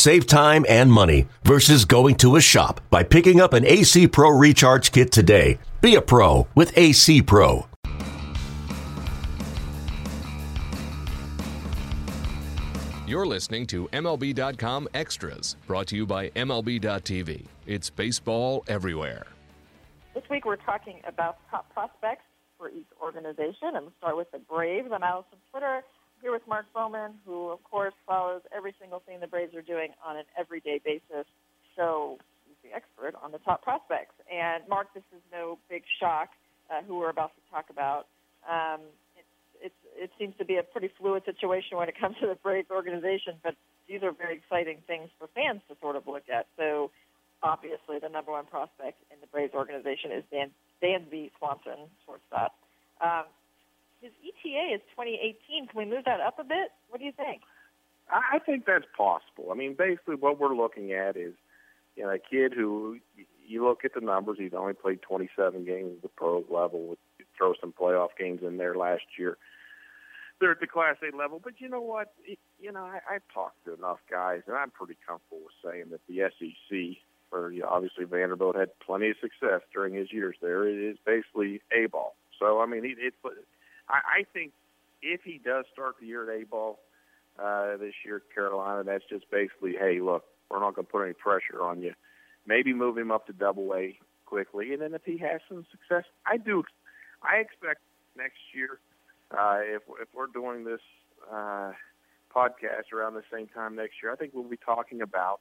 Save time and money versus going to a shop by picking up an AC Pro Recharge Kit today. Be a pro with AC Pro. You're listening to MLB.com Extras, brought to you by MLB.tv. It's baseball everywhere. This week we're talking about top prospects for each organization. I'm going to start with the Braves. I'm Alyson Footer here with Mark Bowman, who, of course, follows every single thing the Braves are doing on an everyday basis. So he's the expert on the top prospects. And, Mark, this is no big shock uh, who we're about to talk about. Um, it's, it seems to be a pretty fluid situation when it comes to the Braves organization, but these are very exciting things for fans to sort of look at. So, obviously, the number one prospect in the Braves organization is Dan Dansby Swanson, shortstop. Um, his ETA is 2018. Can we move that up a bit? What do you think? I think that's possible. I mean, basically, what we're looking at is, you know, a kid who you look at the numbers. He's only played 27 games at the pro level. Throw some playoff games in there last year. They're at the Class A level, but you know what? You know, I, I've talked to enough guys, and I'm pretty comfortable with saying that the SEC, where you know, obviously Vanderbilt had plenty of success during his years there, it is basically A ball. So I mean, it, it I, I think if he does start the year at A ball uh, this year at Carolina, that's just basically, hey, look, we're not going to put any pressure on you. Maybe move him up to Double A quickly, and then if he has some success, I do. I expect next year, uh, if if we're doing this uh, podcast around the same time next year, I think we'll be talking about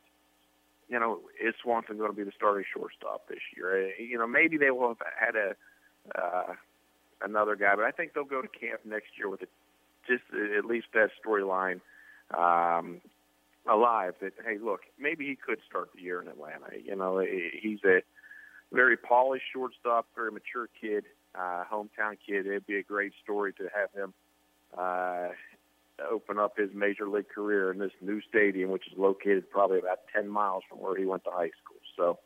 you know, is Swanson going to be the starting shortstop this year? Uh, you know, maybe they will have had a uh, another guy, but I think they'll go to camp next year with a, just at least that storyline um, alive. That hey, look, maybe he could start the year in Atlanta. You know, he's a very polished shortstop, very mature kid, uh, hometown kid. It'd be a great story to have him uh, open up his major league career in this new stadium, which is located probably about 10 miles from where he went to high school. So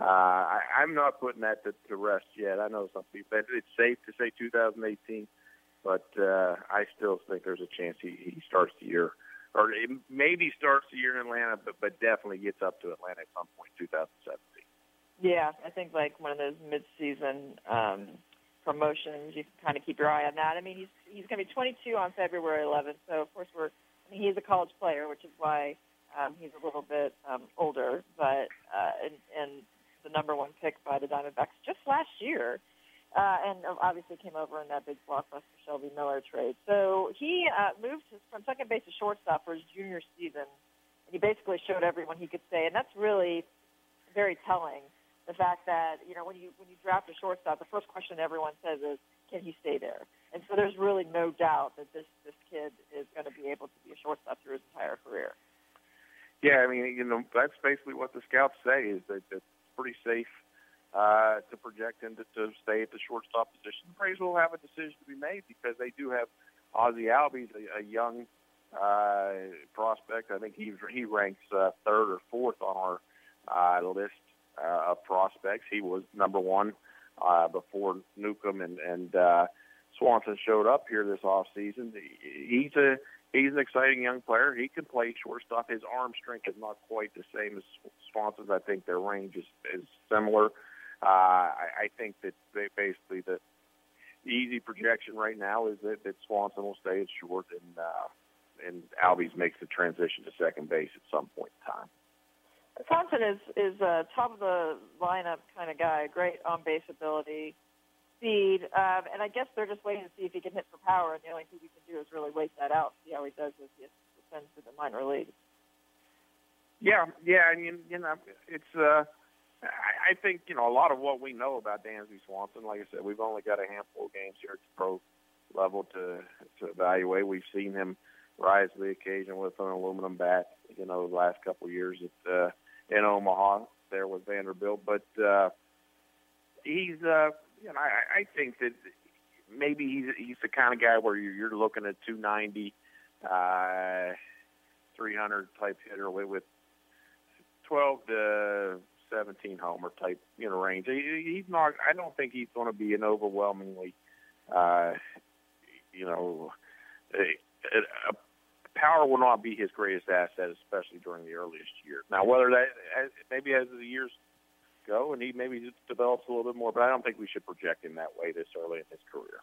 uh, I, I'm not putting that to, to rest yet. I know some people, it's safe to say 2018, but uh, I still think there's a chance he, he starts the year, or maybe starts the year in Atlanta, but, but definitely gets up to Atlanta at some point in 2017. Yeah, I think like one of those mid-season um, promotions. You kind of keep your eye on that. I mean, he's he's going to be 22 on February 11th, so of course we're. I mean, he's a college player, which is why um, he's a little bit um, older, but uh, and, and the number one pick by the Diamondbacks just last year. Uh, and obviously came over in that big blockbuster Shelby Miller trade. So he uh, moved from second base to shortstop for his junior season, and he basically showed everyone he could stay, and that's really very telling the fact that you know when you when you draft a shortstop, the first question everyone says is, "Can he stay there?" And so there's really no doubt that this this kid is going to be able to be a shortstop through his entire career. Yeah, I mean, you know, that's basically what the scouts say is that it's pretty safe uh, to project him to, to stay at the shortstop position. The Braves will have a decision to be made because they do have Ozzie Albies, a, a young uh, prospect. I think he he ranks uh, third or fourth on our uh, list uh, of prospects. He was number one uh, before Newcomb and and uh, Swanson showed up here this off season. He's a he's an exciting young player. He can play shortstop. His arm strength is not quite the same as Swanson's. I think their range is is similar. Uh, I, I think that they basically the, easy projection right now is that, that Swanson will stay at short and uh, and Albies makes the transition to second base at some point in time. Thompson is is a top of the lineup kind of guy. Great on base ability, speed, um, and I guess they're just waiting to see if he can hit for power. And the only thing we can do is really wait that out, see how he does as he ascends to the minor leagues. Yeah, yeah, and you, you know, it's. uh I, I think you know a lot of what we know about Dansby Swanson. Like I said, we've only got a handful of games here at the pro level to to evaluate. We've seen him rise to the occasion with an aluminum bat. You know, the last couple of years at uh, in Omaha there with Vanderbilt. But uh, he's, uh, you know, I, I think that maybe he's he's the kind of guy where you're, you're looking at 290, uh, 300 type hitter with, with 12 to 17 homer type you know range. He, he's not. I don't think he's going to be an overwhelmingly, uh, you know, a, a, power will not be his greatest asset, especially during the earliest years. Now, whether that maybe as the years go and he maybe develops a little bit more, but I don't think we should project him that way this early in his career.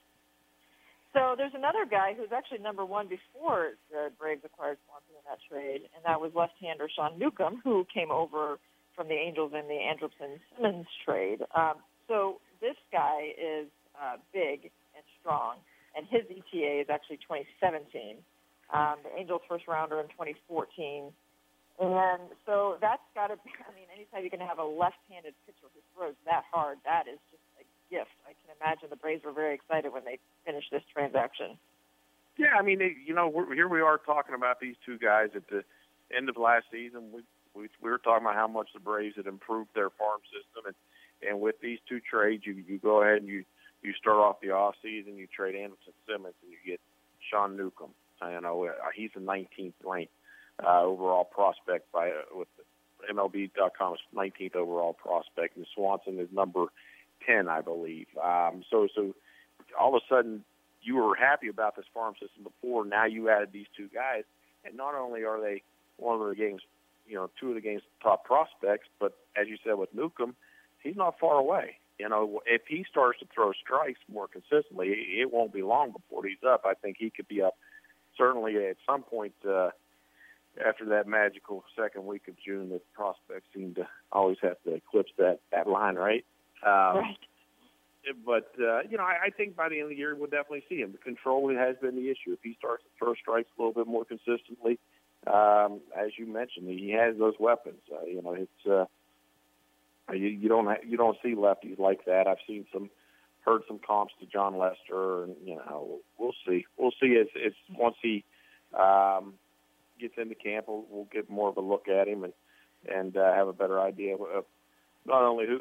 So there's another guy who's actually number one before the Braves acquired Swanson in that trade, and that was left-hander Sean Newcomb, who came over from the Angels in the Andrelton Simmons trade. Um, so this guy is uh, big and strong, and his ETA is actually 2017. Um, the Angels' first rounder in 2014 and so that's got to be, I mean, anytime you're going to have a left handed pitcher who throws that hard, that is just a gift. I can imagine the Braves were very excited when they finished this transaction. Yeah, I mean, you know, we're, here we are talking about these two guys at the end of last season. We, we, we were talking about how much the Braves had improved their farm system. And, and with these two trades, you, you go ahead and you, you start off the off season, you trade Andrelton Simmons, and you get Sean Newcomb. You know, uh, he's the 19th ranked uh, overall prospect by uh, with MLB.com's 19th overall prospect, and Swanson is number 10, I believe. Um, so, so all of a sudden, you were happy about this farm system before. Now you added these two guys, and not only are they one of the game's, you know, two of the game's top prospects, but as you said with Newcomb, he's not far away. You know, if he starts to throw strikes more consistently, it won't be long before he's up. I think he could be up certainly at some point. Uh, after that magical second week of June, the prospects seem to always have to eclipse that that line, right? Um, right. But uh, you know, I, I think by the end of the year we'll definitely see him. The control has been the issue. If he starts to throw strikes a little bit more consistently, um, as you mentioned, he has those weapons. Uh, you know, it's uh, you, you don't ha- you don't see lefties like that. I've seen some heard some comps to Jon Lester, and you know, we'll see. We'll see as, as once he um, gets into camp, we'll, we'll get more of a look at him and and uh, have a better idea of not only who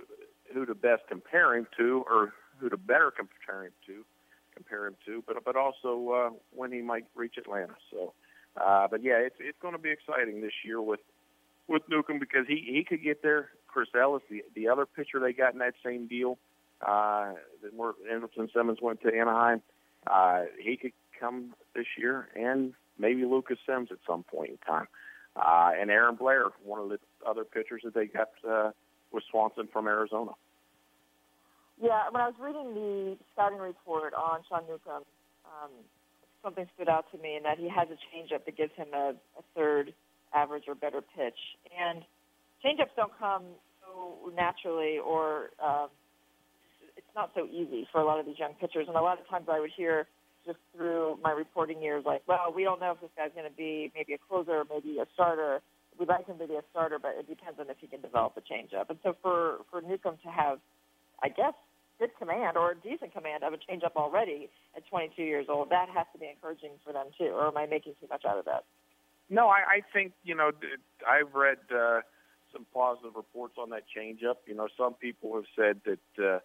who to best compare him to, or who to better compare him to, compare him to, but but also uh, when he might reach Atlanta. So, uh, but yeah, it's it's going to be exciting this year with with Newcomb because he he could get there. Chris Ellis, the the other pitcher they got in that same deal, uh, where Andrelton Simmons went to Anaheim, uh, he could come this year and maybe Lucas Sims at some point in time. Uh, and Aaron Blair, one of the other pitchers that they got uh, with Swanson from Arizona. Yeah, when I was reading the scouting report on Sean Newcomb, um, something stood out to me in that he has a changeup that gives him a, a third average or better pitch. And changeups don't come so naturally or um, it's not so easy for a lot of these young pitchers. And a lot of times I would hear just through my reporting years, like, well, we don't know if this guy's going to be maybe a closer, maybe a starter. We'd like him to be a starter, but it depends on if he can develop a changeup. And so for for Newcomb to have, I guess, good command or a decent command of a changeup already at 22 years old, that has to be encouraging for them too. Or am I making too much out of that? No, I, I think you know I've read uh, some positive reports on that changeup. You know, some people have said that uh,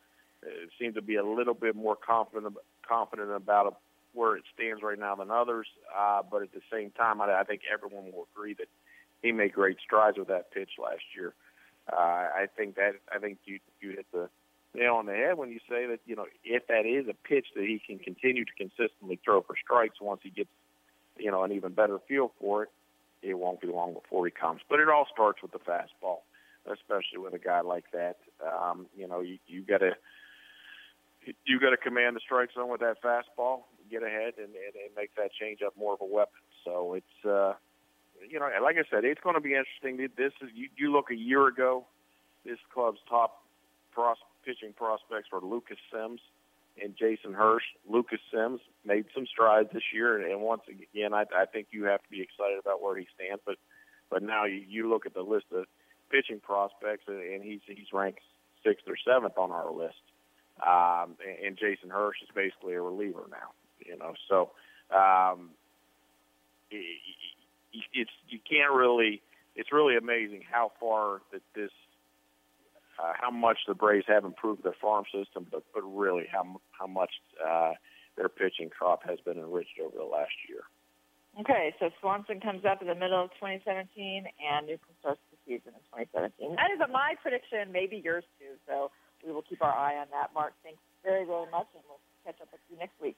seem to be a little bit more confident confident about a where it stands right now than others. Uh, but at the same time, I, I think everyone will agree that he made great strides with that pitch last year. Uh, I think that I think you you hit the nail on the head when you say that you know if that is a pitch that he can continue to consistently throw for strikes once he gets you know an even better feel for it, it won't be long before he comes. But it all starts with the fastball, especially with a guy like that. Um, you know you you got to you got to command the strike zone with that fastball get ahead and, and, and make that change up more of a weapon. So it's uh, you know, like I said, it's going to be interesting. This is you, you look a year ago, this club's top pros, pitching prospects were Lucas Sims and Jason Hursh. Lucas Sims made some strides this year, and once again, I, I think you have to be excited about where he stands. But but now you, you look at the list of pitching prospects, and he's he's ranked sixth or seventh on our list. Um, and Jason Hursh is basically a reliever now know. So um, it, it's you can't really. It's really amazing how far that this, uh, how much the Braves have improved their farm system, but but really how how much uh, their pitching crop has been enriched over the last year. Okay, so Swanson comes up in the middle of 2017, and Newcomb starts the season in 2017. That is a, my prediction, maybe yours too. So we will keep our eye on that. Mark, thanks very, very much, and we'll catch up with you next week.